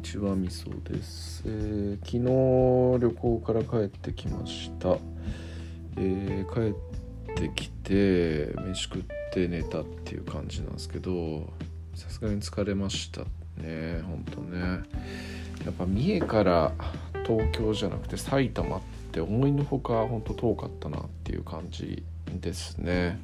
にちはみそです、えー昨日旅行から帰ってきました、えー帰ってきて飯食って寝たっていう感じなんですけどさすがに疲れましたねほんとね。やっぱ三重から東京じゃなくて埼玉って思いのほかほんと遠かったなっていう感じですね、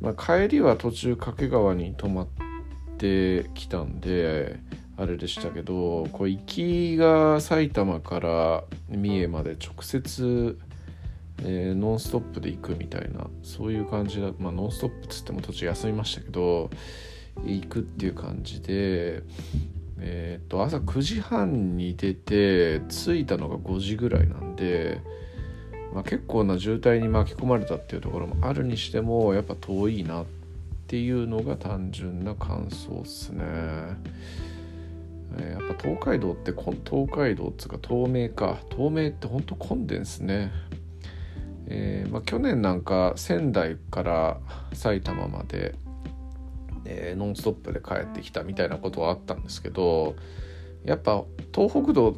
まあ、帰りは途中掛川に泊まってきたんであれでしたけどこう行きが埼玉から三重まで直接、えーノンストップで行くみたいなそういう感じだまあノンストップっつっても途中休みましたけど行くっていう感じでえー、と朝9時半に出て着いたのが5時ぐらいなんで、まあ、結構な渋滞に巻き込まれたっていうところもあるにしてもやっぱ遠いなっていうのが単純な感想っすね。えーやっぱ東海道って東海道っつうか東名か東名ってほんと混んでんすね。えーまあ、去年なんか仙台から埼玉まで、えーノンストップで帰ってきたみたいなことはあったんですけどやっぱ東北道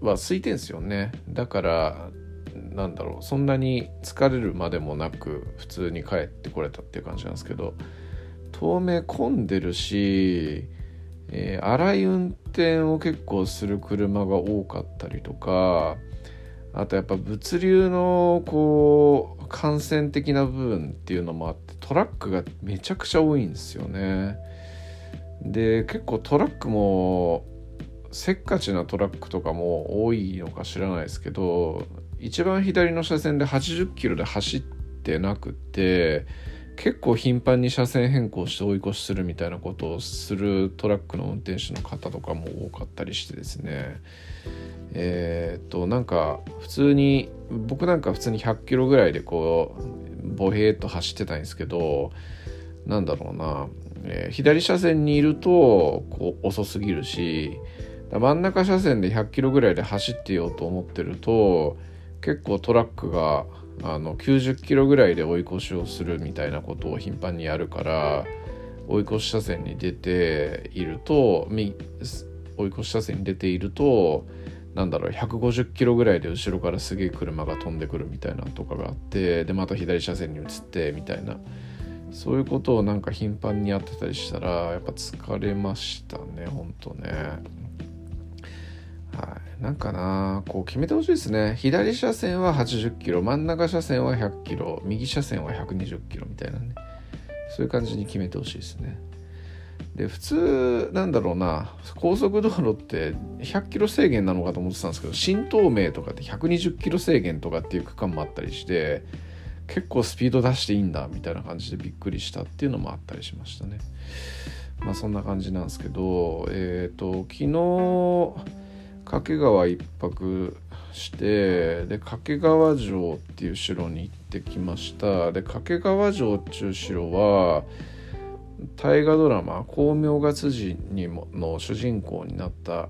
は空いてんすよねだからなんだろうそんなに疲れるまでもなく普通に帰ってこれたっていう感じなんですけど東名混んでるし、えー荒い運転を結構する車が多かったりとかあとやっぱ物流のこう感染的な部分っていうのもあってトラックがめちゃくちゃ多いんですよね。で結構トラックもせっかちなトラックとかも多いのか知らないですけど一番左の車線で80キロで走ってなくて結構頻繁に車線変更して追い越しするみたいなことをするトラックの運転手の方とかも多かったりしてですね。えっとなんか普通に僕なんか普通に100キロぐらいでこうボヘーっと走ってたんですけどなんだろうな、え左車線にいるとこう遅すぎるし真ん中車線で100キロぐらいで走ってようと思ってると結構トラックがあの90キロぐらいで追い越しをするみたいなことを頻繁にやるから追い越し車線に出ていると追い越し車線に出ているとなんだろう150キロぐらいで後ろからすげえ車が飛んでくるみたいなとかがあってでまた左車線に移ってみたいな。そういうことをなんか頻繁にやってたりしたらやっぱ疲れましたねほんとね。はい。なんかなこう決めてほしいですね。左車線は80キロ真ん中車線は100キロ右車線は120キロみたいなね。そういう感じに決めてほしいですね。で普通なんだろうな高速道路って100キロ制限なのかと思ってたんですけど新東名とかって120キロ制限とかっていう区間もあったりして結構スピード出していいんだみたいな感じでびっくりしたっていうのもあったりしましたね。まあそんな感じなんですけどえっ、と昨日掛川一泊してで掛川城っていう城に行ってきました。で掛川城っていう城は大河ドラマ「光明月寺」にもの主人公になった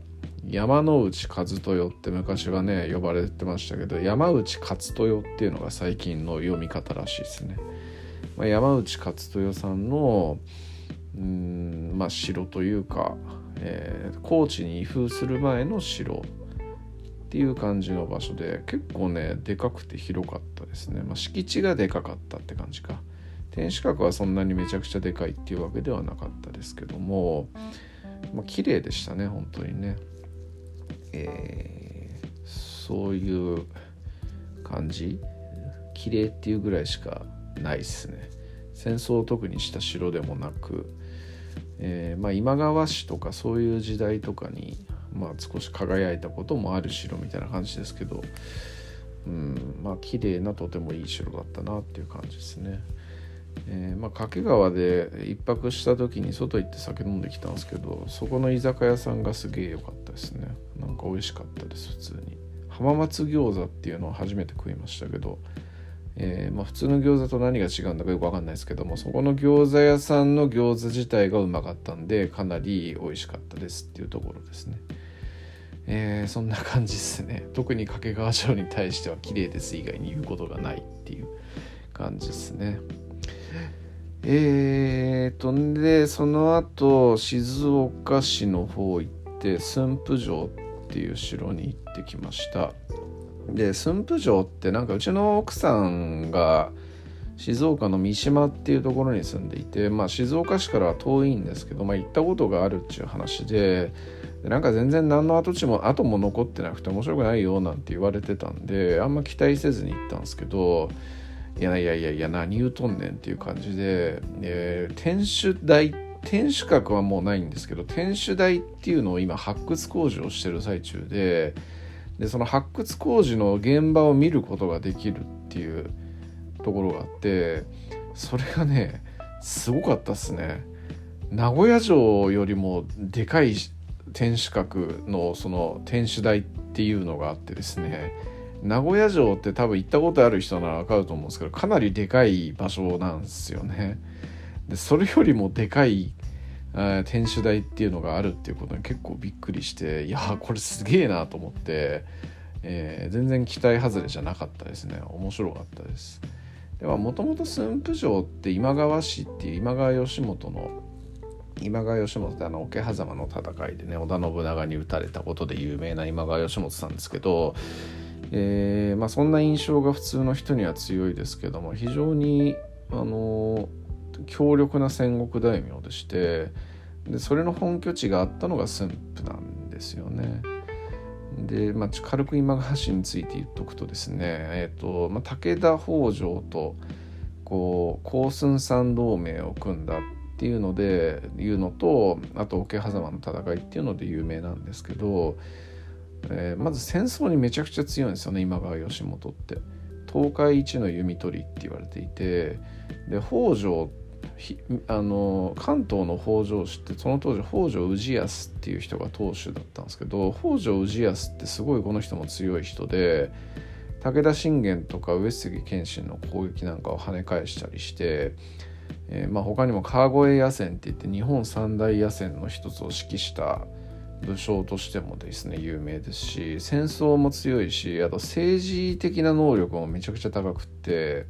山内和豊って昔はね呼ばれてましたけど山内勝豊っていうのが最近の読み方らしいですね、まあ、山内勝豊さんのうんまあ城というか、えー高知に移封する前の城っていう感じの場所で結構ねでかくて広かったですね、まあ、敷地がでかかったって感じか。天守閣はそんなにめちゃくちゃでかいっていうわけではなかったですけども、まあ綺麗でしたね本当にね。えーそういう感じ。綺麗っていうぐらいしかないですね。戦争を特にした城でもなく、えーまあ、今川氏とかそういう時代とかに、まあ、少し輝いたこともある城みたいな感じですけどうんまあ綺麗なとてもいい城だったなっていう感じですね。えーまあ、掛川で一泊した時に外行って酒飲んできたんですけどそこの居酒屋さんがすげえ良かったですねなんか美味しかったです普通に浜松餃子っていうのを初めて食いましたけど、えーまあ、普通の餃子と何が違うんだかよく分かんないですけどもそこの餃子屋さんの餃子自体がうまかったんでかなり美味しかったですっていうところですね。えーそんな感じですね。特に掛川城に対しては綺麗です以外に言うことがないっていう感じですね。えーとんでその後静岡市の方行って駿府城っていう城に行ってきました。で駿府城ってなんかうちの奥さんが静岡の三島っていうところに住んでいて、まあ、静岡市からは遠いんですけど、まあ、行ったことがあるっていう話ででなんか全然何の跡地も跡も残ってなくて面白くないよなんて言われてたんであんま期待せずに行ったんですけどいやいやいやいや何言うとんねんっていう感じで、えー、天守台天守閣はもうないんですけど天守台っていうのを今発掘工事をしてる最中ででその発掘工事の現場を見ることができるっていうところがあってそれがねすごかったっすね。名古屋城よりもでかい天守閣のその天守台っていうのがあってですね。名古屋城って多分行ったことある人なら分かると思うんですけどかなりでかい場所なんですよね。でそれよりもでかい天守台っていうのがあるっていうことに結構びっくりしていやこれすげえなと思って、えー、全然期待外れじゃなかったですね。面白かったです。ではもともと駿府城って今川氏っていう今川義元の今川義元ってあの桶狭間の戦いでね織田信長に討たれたことで有名な今川義元さんですけど、えーまあ、そんな印象が普通の人には強いですけども非常にあの強力な戦国大名でしてでそれの本拠地があったのが駿府なんですよね。で、まあ、軽く今川氏について言っとくとですね、えーとまあ、武田北条とこう甲寸山同盟を組んだっていうのでいうのとあと桶狭間の戦いっていうので有名なんですけど、えー、まず戦争にめちゃくちゃ強いんですよね今川義元って。東海一の弓取りって言われていてで北条あの関東の北条氏ってその当時北条氏康っていう人が当主だったんですけど北条氏康ってすごいこの人も強い人で武田信玄とか上杉謙信の攻撃なんかを跳ね返したりして、えー、まあ、他にも川越野戦って言って日本三大野戦の一つを指揮した武将としてもですね有名ですし戦争も強いしあと政治的な能力もめちゃくちゃ高くって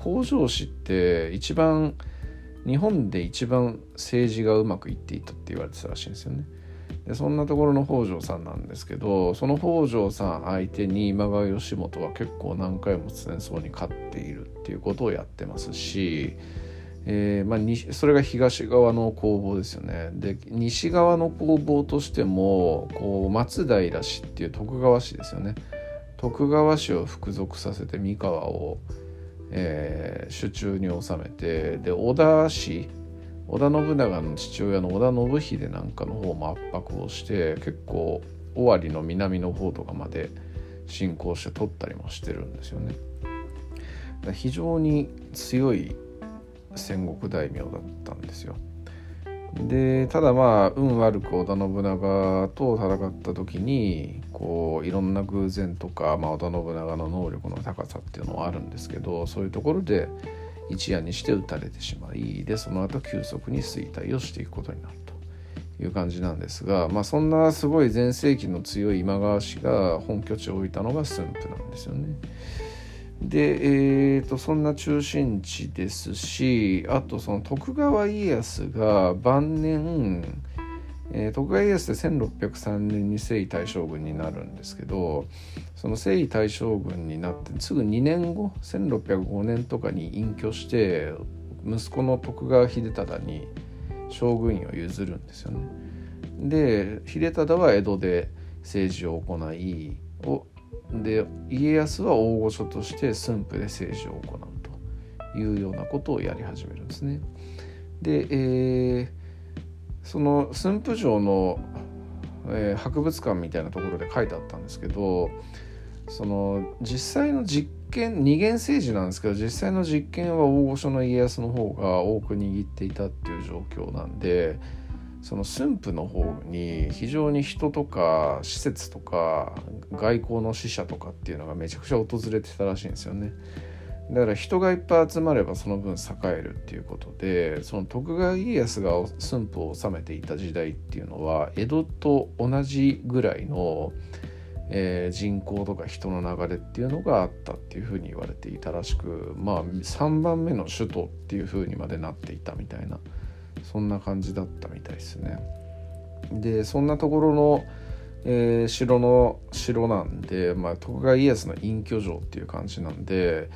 北条氏って一番日本で一番政治がうまくいっていたって言われてたらしいんですよね。でそんなところの北条さんなんですけどその北条さん相手に今川義元は結構何回も戦争に勝っているっていうことをやってますし、えーまあ、それが東側の攻防ですよねで西側の攻防としてもこう松平氏っていう徳川氏ですよね徳川氏を服属させて三河をえー、手中に収めてで織田氏織田信長の父親の織田信秀なんかの方も圧迫をして結構尾張の南の方とかまで侵攻して取ったりもしてるんですよね。非常に強い戦国大名だったんですよ。でただまあ運悪く織田信長と戦った時にこういろんな偶然とか、まあ、織田信長の能力の高さっていうのはあるんですけどそういうところで一夜にして撃たれてしまいでその後急速に衰退をしていくことになるという感じなんですが、まあ、そんなすごい全盛期の強い今川氏が本拠地を置いたのが駿府なんですよね。で、えーと、そんな中心地ですしあとその徳川家康が晩年、えー、徳川家康って1603年に征夷大将軍になるんですけどその征夷大将軍になってすぐ2年後1605年とかに隠居して息子の徳川秀忠に将軍位を譲るんですよね。で秀忠は江戸で政治を行いをで家康は大御所として駿府で政治を行うというようなことをやり始めるんですね。で、えー、その駿府城の、えー、博物館みたいなところで書いてあったんですけどその実際の実験二元政治なんですけど実際の実験は大御所の家康の方が多く握っていたっていう状況なんで。その駿府の方に非常に人とか施設とか外交の使者とかっていうのがめちゃくちゃ訪れてたらしいんですよね。だから人がいっぱい集まればその分栄えるっていうことでその徳川家康が駿府を治めていた時代っていうのは江戸と同じぐらいの、えー、人口とか人の流れっていうのがあったっていうふうに言われていたらしくまあ3番目の首都っていうふうにまでなっていたみたいな。そんな感じだったみたいですね。でそんなところの、えー、城の城なんで、まあ、徳川家康の隠居城っていう感じなんで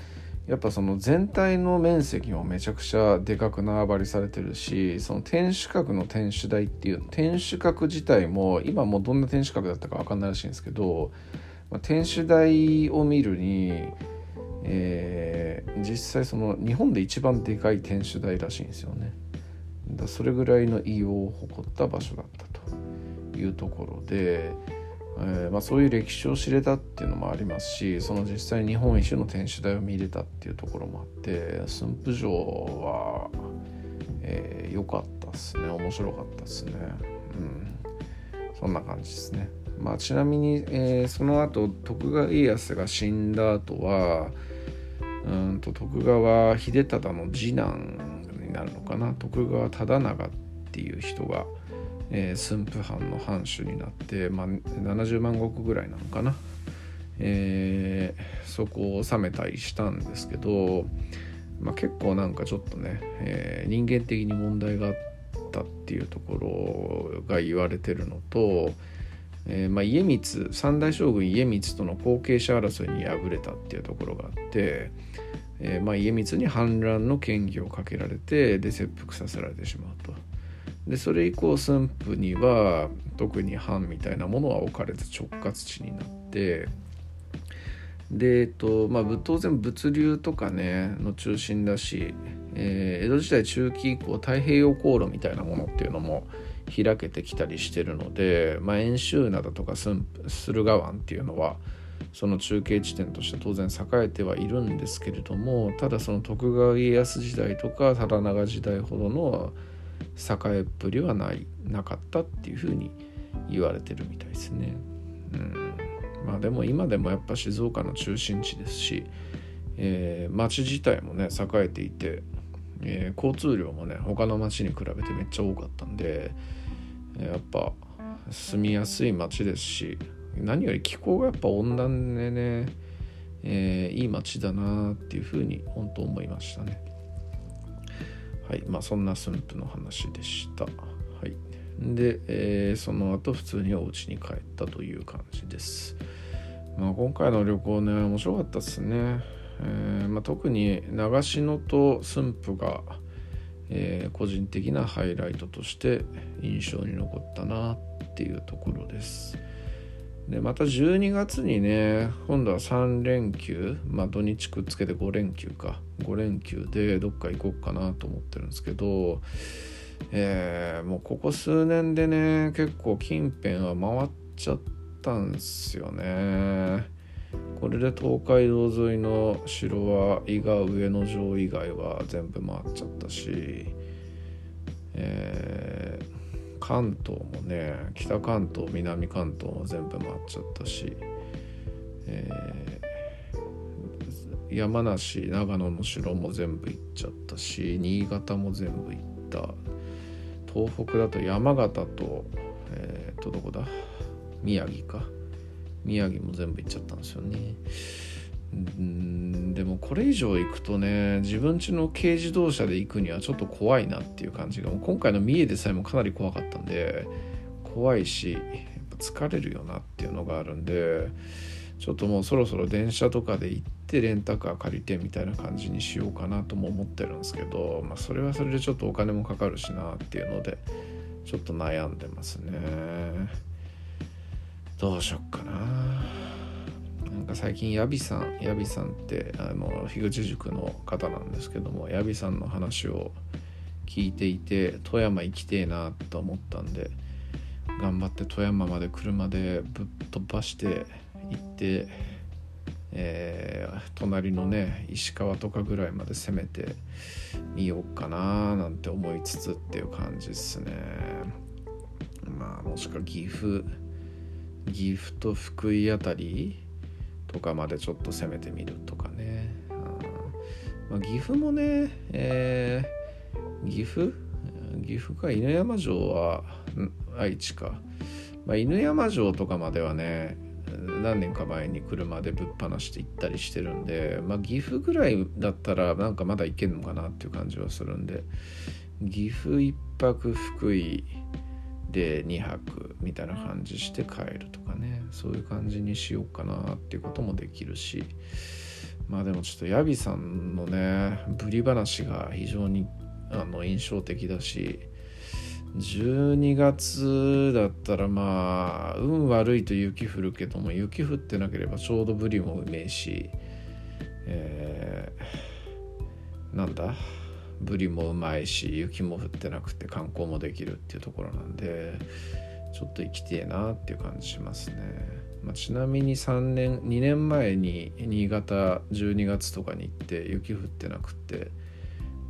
やっぱその全体の面積もめちゃくちゃでかく縄張りされてるしその天守閣の天守台っていう天守閣自体も今もうどんな天守閣だったか分かんないらしいんですけど、まあ、天守台を見るに、えー、実際その日本で一番でかい天守台らしいんですよね。だそれぐらいの異様を誇った場所だったというところで。えーまあ、そういう歴史を知れたっていうのもありますしその実際日本一周の天守台を見れたっていうところもあって駿府城は良、えー、かったですね。面白かったですね。うん。そんな感じですね。まあちなみに、えー、その後徳川家康が死んだ後はうんと徳川秀忠の次男になるのかな。徳川忠長っていう人がえー、駿府藩の藩主になって、まあ、70万石ぐらいなのかな、えー、そこを治めたりしたんですけど、まあ、結構なんかちょっとね、えー、人間的に問題があったっていうところが言われてるのと、えーまあ、家光三代将軍家光との後継者争いに敗れたっていうところがあって、えーまあ、家光に反乱の嫌疑をかけられてで切腹させられてしまうと。でそれ以降駿府には特に藩みたいなものは置かれず直轄地になってでえっとまあ当然物流とかねの中心だし、えー、江戸時代中期以降太平洋航路みたいなものっていうのも開けてきたりしてるので、まあ、遠州灘とか駿河湾っていうのはその中継地点として当然栄えてはいるんですけれどもただその徳川家康時代とか忠長時代ほどの栄えっぷりはないなかったっていうふうに言われてるみたいですね。うんまあでも今でもやっぱ静岡の中心地ですし、えー、町自体もね栄えていて、えー、交通量もね他の町に比べてめっちゃ多かったんでやっぱ住みやすい町ですし何より気候がやっぱ温暖でね、えー、いい町だなっていうふうに本当思いましたね。はいまあそんな駿府の話でした。はい。で、えー、その後普通にお家に帰ったという感じです。まあ今回の旅行ね面白かったですね、えーまあ、特に長篠と駿府が、えー、個人的なハイライトとして印象に残ったなっていうところです。でまた12月にね今度は3連休まあ土日くっつけて5連休か。5連休でどっか行こうかなと思ってるんですけどえー、もうここ数年でね結構近辺は回っちゃったんですよね。これで東海道沿いの城は伊賀上野城以外は全部回っちゃったしえー関東もね北関東南関東も全部回っちゃったし、えー、山梨長野の城も全部行っちゃったし新潟も全部行った。東北だと山形とえ、ー、とどこだ？宮城か。宮城も全部行っちゃったんですよね。うんでもこれ以上行くとね自分家の軽自動車で行くにはちょっと怖いなっていう感じがもう今回の三重でさえもかなり怖かったんで怖いしやっぱ疲れるよなっていうのがあるんでちょっともうそろそろ電車とかで行ってレンタカー借りてみたいな感じにしようかなとも思ってるんですけど、まあ、それはそれでちょっとお金もかかるしなっていうのでちょっと悩んでますね。どうしよっかな。か最近ヤビさんヤビさんってあの樋口塾の方なんですけどもヤビさんの話を聞いていて富山行きてえなと思ったんで頑張って富山まで車でぶっ飛ばして行って、えー、隣のね石川とかぐらいまで攻めてみようかななんて思いつつっていう感じですね。まあもしくは岐阜岐阜と福井あたりとかまでちょっと攻めてみるとかね、うん。まあ、岐阜もね、えー、岐阜？岐阜か犬山城は愛知か、まあ、犬山城とかまではね何年か前に車でぶっ放して行ったりしてるんで、まあ、岐阜ぐらいだったらなんかまだ行けるのかなっていう感じはするんで岐阜一泊福井で2泊みたいな感じして帰るとかね。そういう感じにしようかなっていうこともできるし。まあでもちょっとヤビさんのねぶり話が非常にあの印象的だし。12月だったらまあ運悪いと雪降るけども雪降ってなければちょうどブリもうめえし、えー、なんだ？ブリもうまいし雪も降ってなくて観光もできるっていうところなんでちょっと行きてえなっていう感じしますね、まあ、ちなみに3年2年前に新潟12月とかに行って雪降ってなくて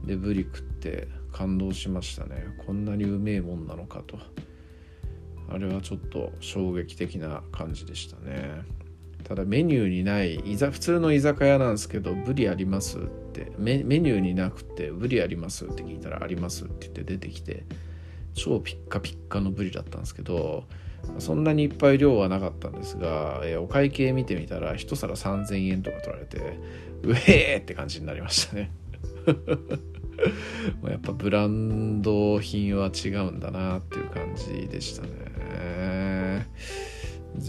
でブリ食って感動しましたね。こんなにうめえもんなのかと。あれはちょっと衝撃的な感じでしたね。ただメニューにないいざ普通の居酒屋なんですけどブリありますってメニューになくてブリありますって聞いたらありますって言って出てきて超ピッカピッカのブリだったんですけどそんなにいっぱい量はなかったんですが、えお会計見てみたら1皿3000円とか取られてうえーって感じになりましたね。やっぱブランド品は違うんだなっていう感じでしたね。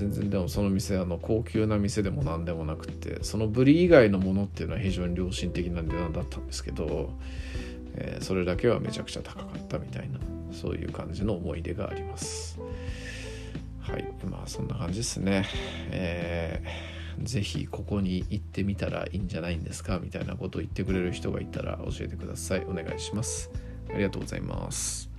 全然でもその店あの高級な店でも何でもなくてそのブリ以外のものっていうのは非常に良心的な値段だったんですけど、えー、それだけはめちゃくちゃ高かったみたいなそういう感じの思い出があります。はいまあそんな感じですね。えーぜひここに行ってみたらいいんじゃないんですかみたいなことを言ってくれる人がいたら教えてください。お願いします。ありがとうございます。